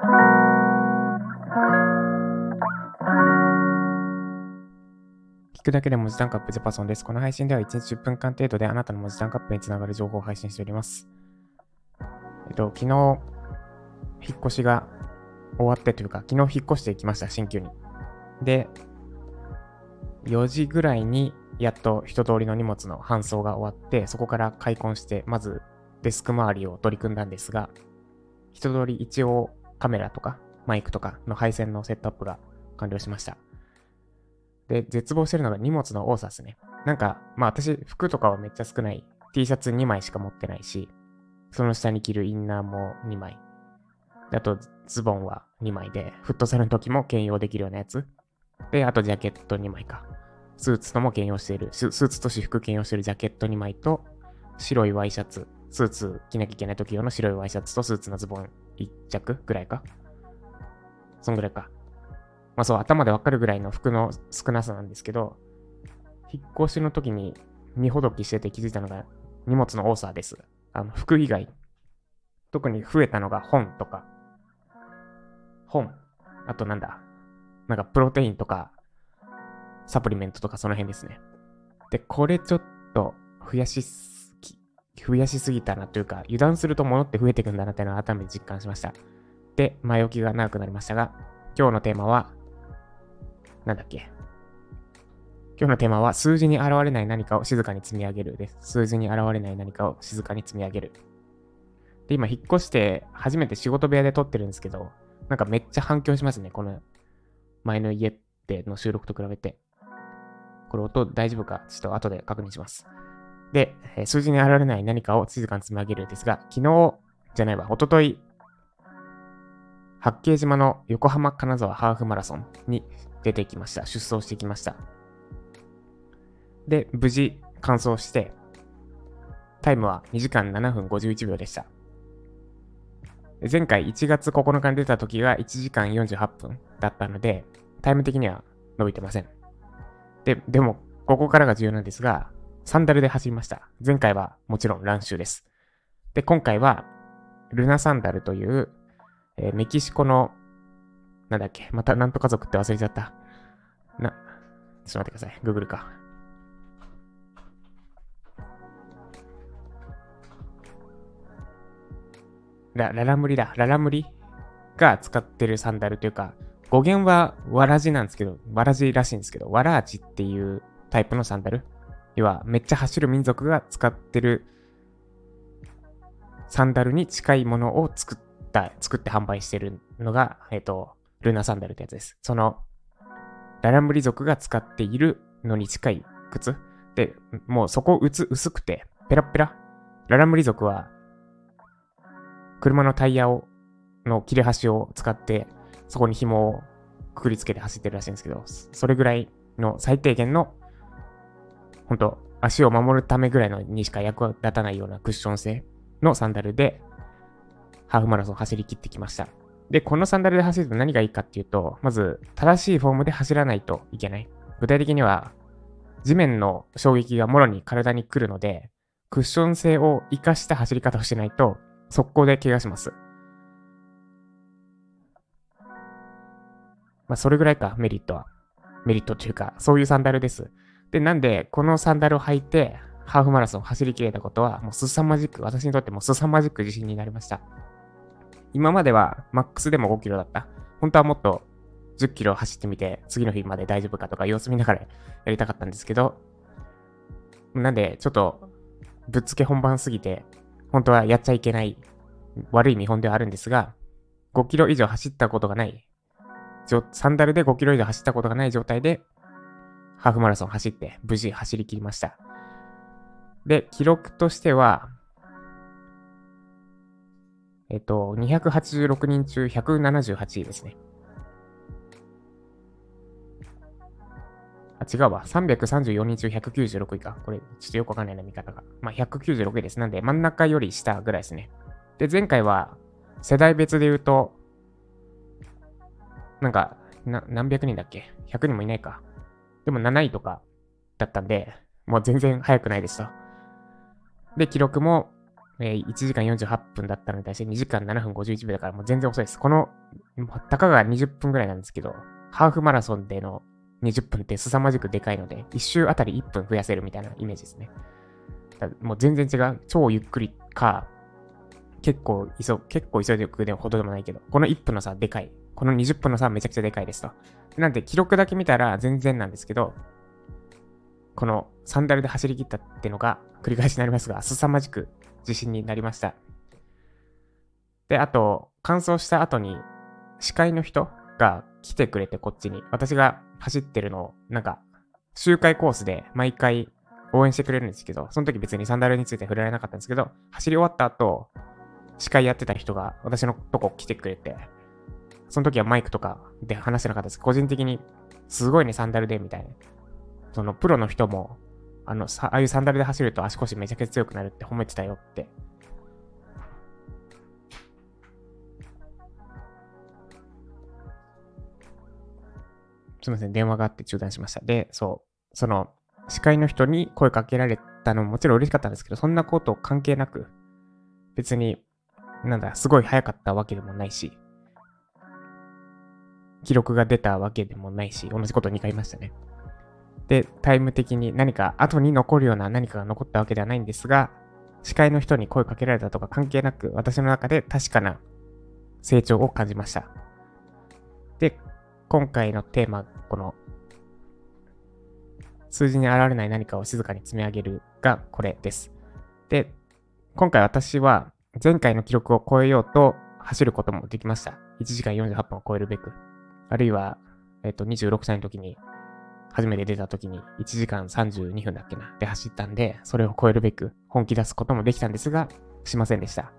聞くだけで文字タンカップジャパソンです。この配信では1日10分間程度であなたの文字タンカップにつながる情報を配信しております。えっと、昨日、引っ越しが終わってというか、昨日引っ越してきました、新居に。で、4時ぐらいにやっと一通りの荷物の搬送が終わって、そこから開墾して、まずデスク周りを取り組んだんですが、一通り一応カメラとかマイクとかの配線のセットアップが完了しました。で、絶望してるのが荷物の多さですね。なんか、まあ私、服とかはめっちゃ少ない。T シャツ2枚しか持ってないし、その下に着るインナーも2枚。あと、ズボンは2枚で、フットサルの時も兼用できるようなやつ。で、あとジャケット2枚か。スーツとも兼用している、ススーツと私服兼用しているジャケット2枚と、白いワイシャツ、スーツ着なきゃいけない時用の白いワイシャツとスーツのズボン1着ぐらいか？そんぐらいか。まあそう、頭でわかるぐらいの服の少なさなんですけど、引っ越しの時に見ほどきしてて気づいたのが荷物の多さです。あの、服以外。特に増えたのが本とか、本、あとなんだ、なんかプロテインとか、サプリメントとかその辺ですね。で、これちょっと増やしす、増やしすぎたなというか、油断すると物って増えていくんだなっていうのを改めて実感しました。で、前置きが長くなりましたが、今日のテーマは、なんだっけ？今日のテーマは、数字に現れない何かを静かに積み上げるです。数字に現れない何かを静かに積み上げる。で、今、引っ越して初めて仕事部屋で撮ってるんですけど、なんかめっちゃ反響しますね。この前の家っての収録と比べて。これ音大丈夫か？ちょっと後で確認します。で、数字に現れない何かを静かに積み上げるですが、昨日じゃないわ、一昨日八景島の横浜金沢ハーフマラソンに出てきました。出走してきました。で、無事完走して、タイムは2時間7分51秒でした。前回1月9日に出た時が1時間48分だったので、タイム的には伸びてません。で、でも、ここからが重要なんですが、サンダルで走りました。前回はもちろんランシュです。で、今回は、ルナサンダルという、えーメキシコの、なんだっけ、またなんと家族って忘れちゃった。な、ちょっと待ってください。グーグルか。ラララムリだ。ララムリが使ってるサンダルというか、語源はわらじなんですけど、わらじらしいんですけど、わらじっていうタイプのサンダル。要は、めっちゃ走る民族が使ってるサンダルに近いものを作った、作って販売してるのが、えっ、と、ルナサンダルってやつです。その、ララムリ族が使っているのに近い靴。で、もうそこ薄薄くて、ペラペラ。ララムリ族は、車のタイヤを、の切れ端を使って、そこに紐をくくりつけて走ってるらしいんですけど、それぐらいの最低限の、本当足を守るためぐらいのにしか役立たないようなクッション性のサンダルで、ハーフマラソン走り切ってきました。で、このサンダルで走ると何がいいかっていうと、まず、正しいフォームで走らないといけない。具体的には、地面の衝撃がもろに体に来るので、クッション性を活かした走り方をしないと、速攻で怪我します。まあ、それぐらいか、メリットは。メリットというか、そういうサンダルです。で、なんで、このサンダルを履いて、ハーフマラソンを走り切れたことは、もう凄まじく、私にとっても凄まじく自信になりました。今までは、マックスでも5キロだった。本当はもっと10キロ走ってみて、次の日まで大丈夫かとか様子見ながらやりたかったんですけど、なんで、ちょっと、ぶっつけ本番すぎて、本当はやっちゃいけない悪い見本ではあるんですが、5キロ以上走ったことがない、サンダルで5キロ以上走ったことがない状態で、ハーフマラソン走って無事走り切りました。で、記録としては、えっと、286人中178位ですね。あ、違うわ。334人中196位か。これ、ちょっとよくわかんないな、見方が。まあ、196位です。なんで、真ん中より下ぐらいですね。で、前回は、世代別で言うと、なんか、な、何百人だっけ ?100 人もいないか。でも7位とかだったんで、もう全然早くないですと。で、記録もえー1時間48分だったのに対して2時間7分51秒だからもう全然遅いです。この、たかが20分ぐらいなんですけど、ハーフマラソンでの20分って凄まじくでかいので、1周あたり1分増やせるみたいなイメージですね。もう全然違う。超ゆっくりか、結構急、結構急いでいくでほどでもないけど、この1分の差でかい。この20分の差はめちゃくちゃでかいですと。なんで記録だけ見たら全然なんですけど、このサンダルで走り切ったってのが繰り返しになりますが、凄まじく自信になりました。で、あと、完走した後に、司会の人が来てくれて、こっちに。私が走ってるのを、なんか、周回コースで毎回応援してくれるんですけど、その時別にサンダルについて触れられなかったんですけど、走り終わった後、司会やってた人が私のとこ来てくれて、その時はマイクとかで話してなかったです。個人的に、すごいね、サンダルで、みたいな。そのプロの人も、あの、ああいうサンダルで走ると足腰めちゃくちゃ強くなるって褒めてたよって。すみません、電話があって中断しました。で、そう、その、司会の人に声かけられたのももちろん嬉しかったんですけど、そんなこと関係なく、別に、なんだ、すごい早かったわけでもないし、記録が出たわけでもないし、同じこと2回言いましたね。で、タイム的に何か後に残るような何かが残ったわけではないんですが、司会の人に声かけられたとか関係なく、私の中で確かな成長を感じました。で、今回のテーマ、この、数字に現れない何かを静かに積み上げるがこれです。で、今回私は前回の記録を超えようと走ることもできました。1時間48分を超えるべく。あるいは、えっと、26歳の時に初めて出た時に1時間32分だっけなで走ったんで、それを超えるべく本気出すこともできたんですが、しませんでした。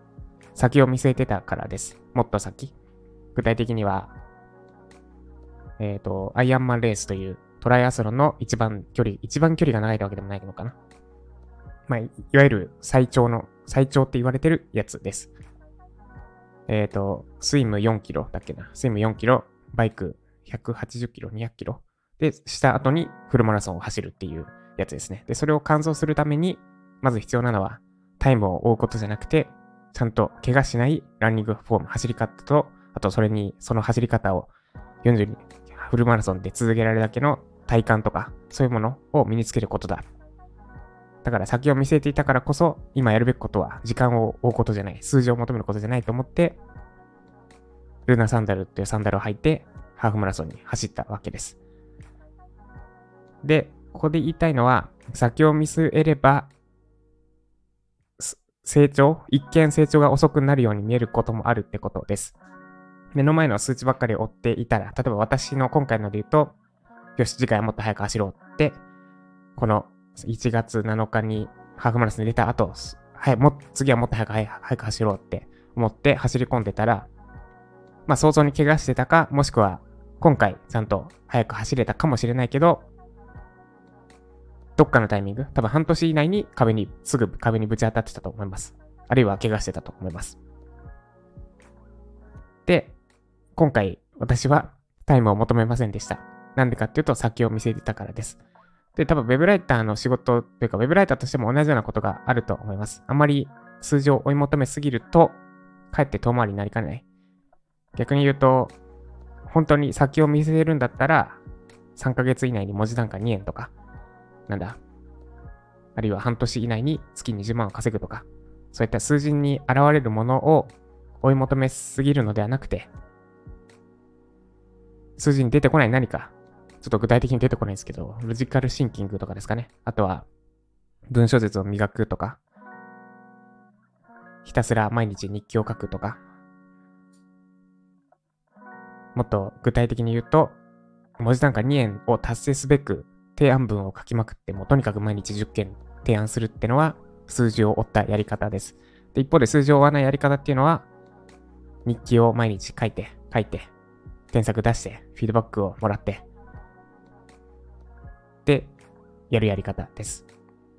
先を見据えてたからです。もっと先。具体的には、えっ、と、アイアンマンレースというトライアスロンの一番距離、一番距離が長いわけでもないのかな。まあ、いわゆる最長の、最長って言われてるやつです。えっ、と、スイム4キロだっけな。スイム4キロ、バイク180キロ、200キロ。で、した後にフルマラソンを走るっていうやつですね。で、それを完走するために、まず必要なのは、タイムを追うことじゃなくて、ちゃんと怪我しないランニングフォーム、走り方と、あとそれに、その走り方を42、フルマラソンで続けられるだけの体感とか、そういうものを身につけることだ。だから先を見据えていたからこそ、今やるべきことは時間を追うことじゃない、数字を求めることじゃないと思って、ルナサンダルっていうサンダルを履いて、ハーフマラソンに走ったわけです。で、ここで言いたいのは、先を見据えれば、成長、一見成長が遅くなるように見えることもあるってことです。目の前の数値ばっかり追っていたら、例えば私の今回ので言うと、よし、次回はもっと早く走ろうって、この1月7日にハーフマラソンに出た後、はい、も次はもっと早く早く走ろうって思って走り込んでたら、まあ想像に怪我してたか、もしくは今回ちゃんと早く走れたかもしれないけど、どっかのタイミング、多分半年以内に壁に、すぐ壁にぶち当たってたと思います。あるいは怪我してたと思います。で、今回私はタイムを求めませんでした。なんでかっていうと先を見据えてたからです。で、多分ウェブライターの仕事というか、ウェブライターとしても同じようなことがあると思います。あまり数字を追い求めすぎると、かえって遠回りになりかねない。逆に言うと、本当に先を見据えるんだったら、3ヶ月以内に文字単価2円とか、なんだ、あるいは半年以内に月20万を稼ぐとか、そういった数字に現れるものを追い求めすぎるのではなくて、数字に出てこない何か、ちょっと具体的に出てこないんですけど、ロジカルシンキングとかですかね。あとは、文章術を磨くとか、ひたすら毎日日記を書くとか、もっと具体的に言うと、文字単価2円を達成すべく提案文を書きまくって、もうとにかく毎日10件提案するってのは、数字を追ったやり方です。で、一方で数字を追わないやり方っていうのは、日記を毎日書いて、書いて、添削出して、フィードバックをもらって、で、やるやり方です。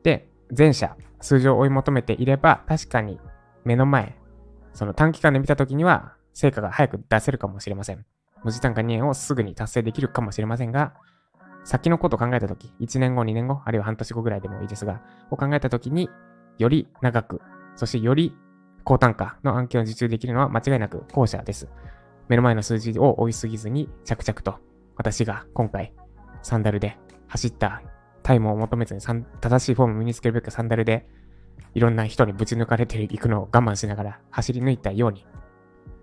で、前者、数字を追い求めていれば、確かに目の前、その短期間で見たときには、成果が早く出せるかもしれません。文字単価2円をすぐに達成できるかもしれませんが、先のことを考えたとき、1年後、2年後、あるいは半年後ぐらいでもいいですが、を考えたときに、より長くそしてより高単価の案件を受注できるのは間違いなく後者です。目の前の数字を追いすぎずに着々と私が今回サンダルで走ったタイムを求めずに正しいフォームを身につけるべくサンダルでいろんな人にぶち抜かれていくのを我慢しながら走り抜いたように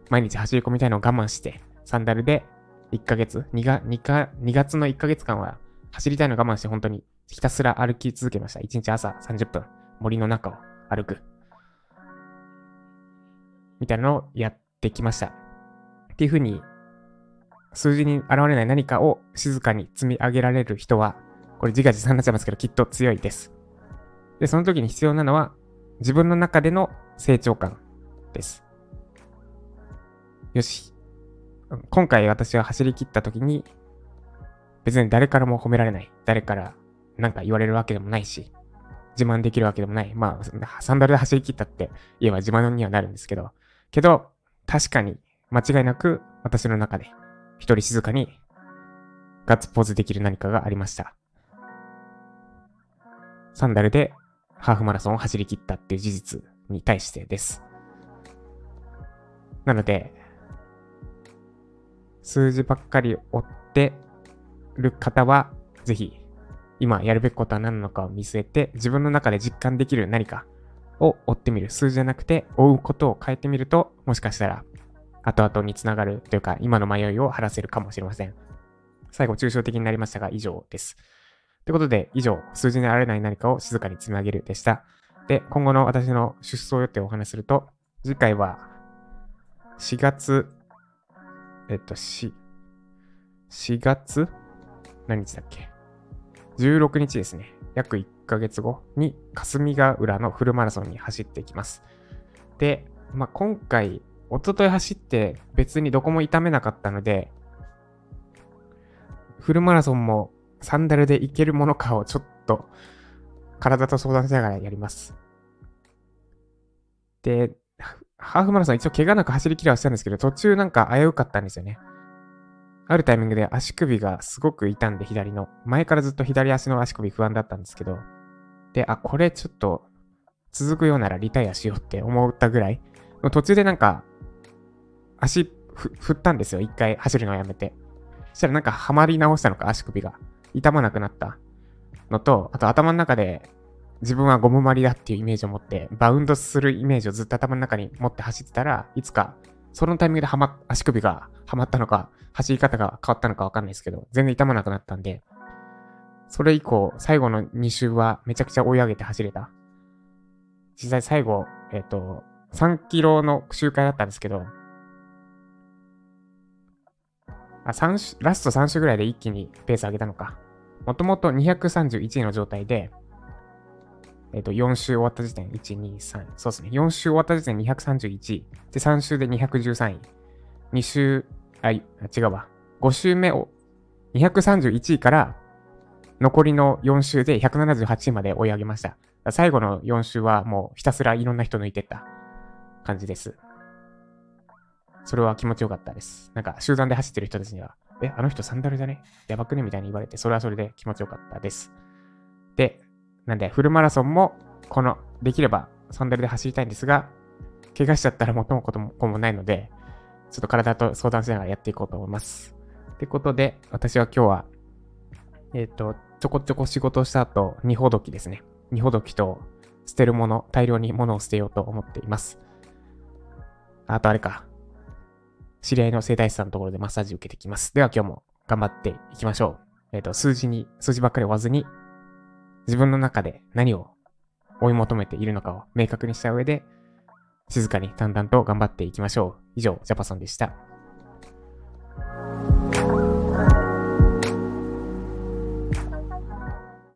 毎日走り込みたいのを我慢してサンダルで1ヶ月2が 2, か2月の1ヶ月間は走りたいの我慢して本当にひたすら歩き続けました。1日朝30分森の中を歩く。みたいなのをやってきました。っていうふうに数字に現れない何かを静かに積み上げられる人は、これ自画自賛になっちゃいますけど、きっと強いです。で、その時に必要なのは、自分の中での成長感です。よし。今回私は走り切った時に、別に誰からも褒められない。誰から何か言われるわけでもないし、自慢できるわけでもない。まあ、サンダルで走り切ったって言えば自慢にはなるんですけど、けど、確かに間違いなく私の中で一人静かにガッツポーズできる何かがありました。サンダルでハーフマラソンを走り切ったっていう事実に対してです。なので、数字ばっかり追ってる方は、ぜひ、今やるべきことは何なのかを見据えて、自分の中で実感できる何かを追ってみる。数字じゃなくて、追うことを変えてみると、もしかしたら後々につながるというか、今の迷いを晴らせるかもしれません。最後、抽象的になりましたが、以上です。ということで、以上、数字にあられない何かを静かに積み上げるでした。で、今後の私の出走予定をお話しすると、次回は、4月、えっと、4、4月何日だっけ ?16 日ですね。約1ヶ月後に霞ヶ浦のフルマラソンに走っていきます。で、まあ、今回一昨日走って別にどこも痛めなかったので、フルマラソンもサンダルで行けるものかをちょっと体と相談しながらやります。で、ハーフマラソン一応怪我なく走り切りはしたんですけど、途中なんか危うかったんですよね。あるタイミングで足首がすごく痛んで左の、前からずっと左足の足首不安だったんですけど、で、あ、これちょっと続くようならリタイアしようって思ったぐらい、途中でなんか足振ったんですよ。一回走るのをやめて。そしたらなんかはまり直したのか、足首が。痛まなくなったのと、あと頭の中で自分はゴムまりだっていうイメージを持って、バウンドするイメージをずっと頭の中に持って走ってたら、いつか、そのタイミングではま、足首がはまったのか、走り方が変わったのかわかんないですけど、全然痛まなくなったんで、それ以降、最後の2周はめちゃくちゃ追い上げて走れた。実際最後、えっ、ー、と、3キロの周回だったんですけど、あ、3ラスト3周ぐらいで一気にペース上げたのか。もともと231位の状態で、えっ、ー、と、4周終わった時点、1、2、3、そうですね。4周終わった時点231位。で、3周で213位。2周、あ、違うわ。5周目を231位から残りの4周で178位まで追い上げました。最後の4周はもうひたすらいろんな人抜いてった感じです。それは気持ちよかったです。なんか集団で走ってる人たちには、え、あの人サンダルだねやばくね？みたいに言われて、それはそれで気持ちよかったです。で、なんでフルマラソンも、この、できればサンダルで走りたいんですが、怪我しちゃったら元もことももないので、ちょっと体と相談しながらやっていこうと思います。ってことで、私は今日は、えっ、ー、と、ちょこちょこ仕事をした後、二ほどきですね。二ほどきと捨てるもの、大量に物を捨てようと思っています。あとあれか、知り合いの整体師さんのところでマッサージ受けてきます。では今日も頑張っていきましょう。えっ、ー、と、数字に、数字ばっかり追わずに、自分の中で何を追い求めているのかを明確にした上で、静かに淡々と頑張っていきましょう。以上、ジャパソンでした。